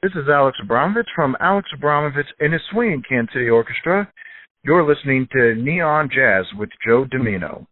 This is Alex Abramovitz from Alex Abramovitz and his Swinging Kansas City Orchestra. You're listening to Neon Jazz with Joe Dimino.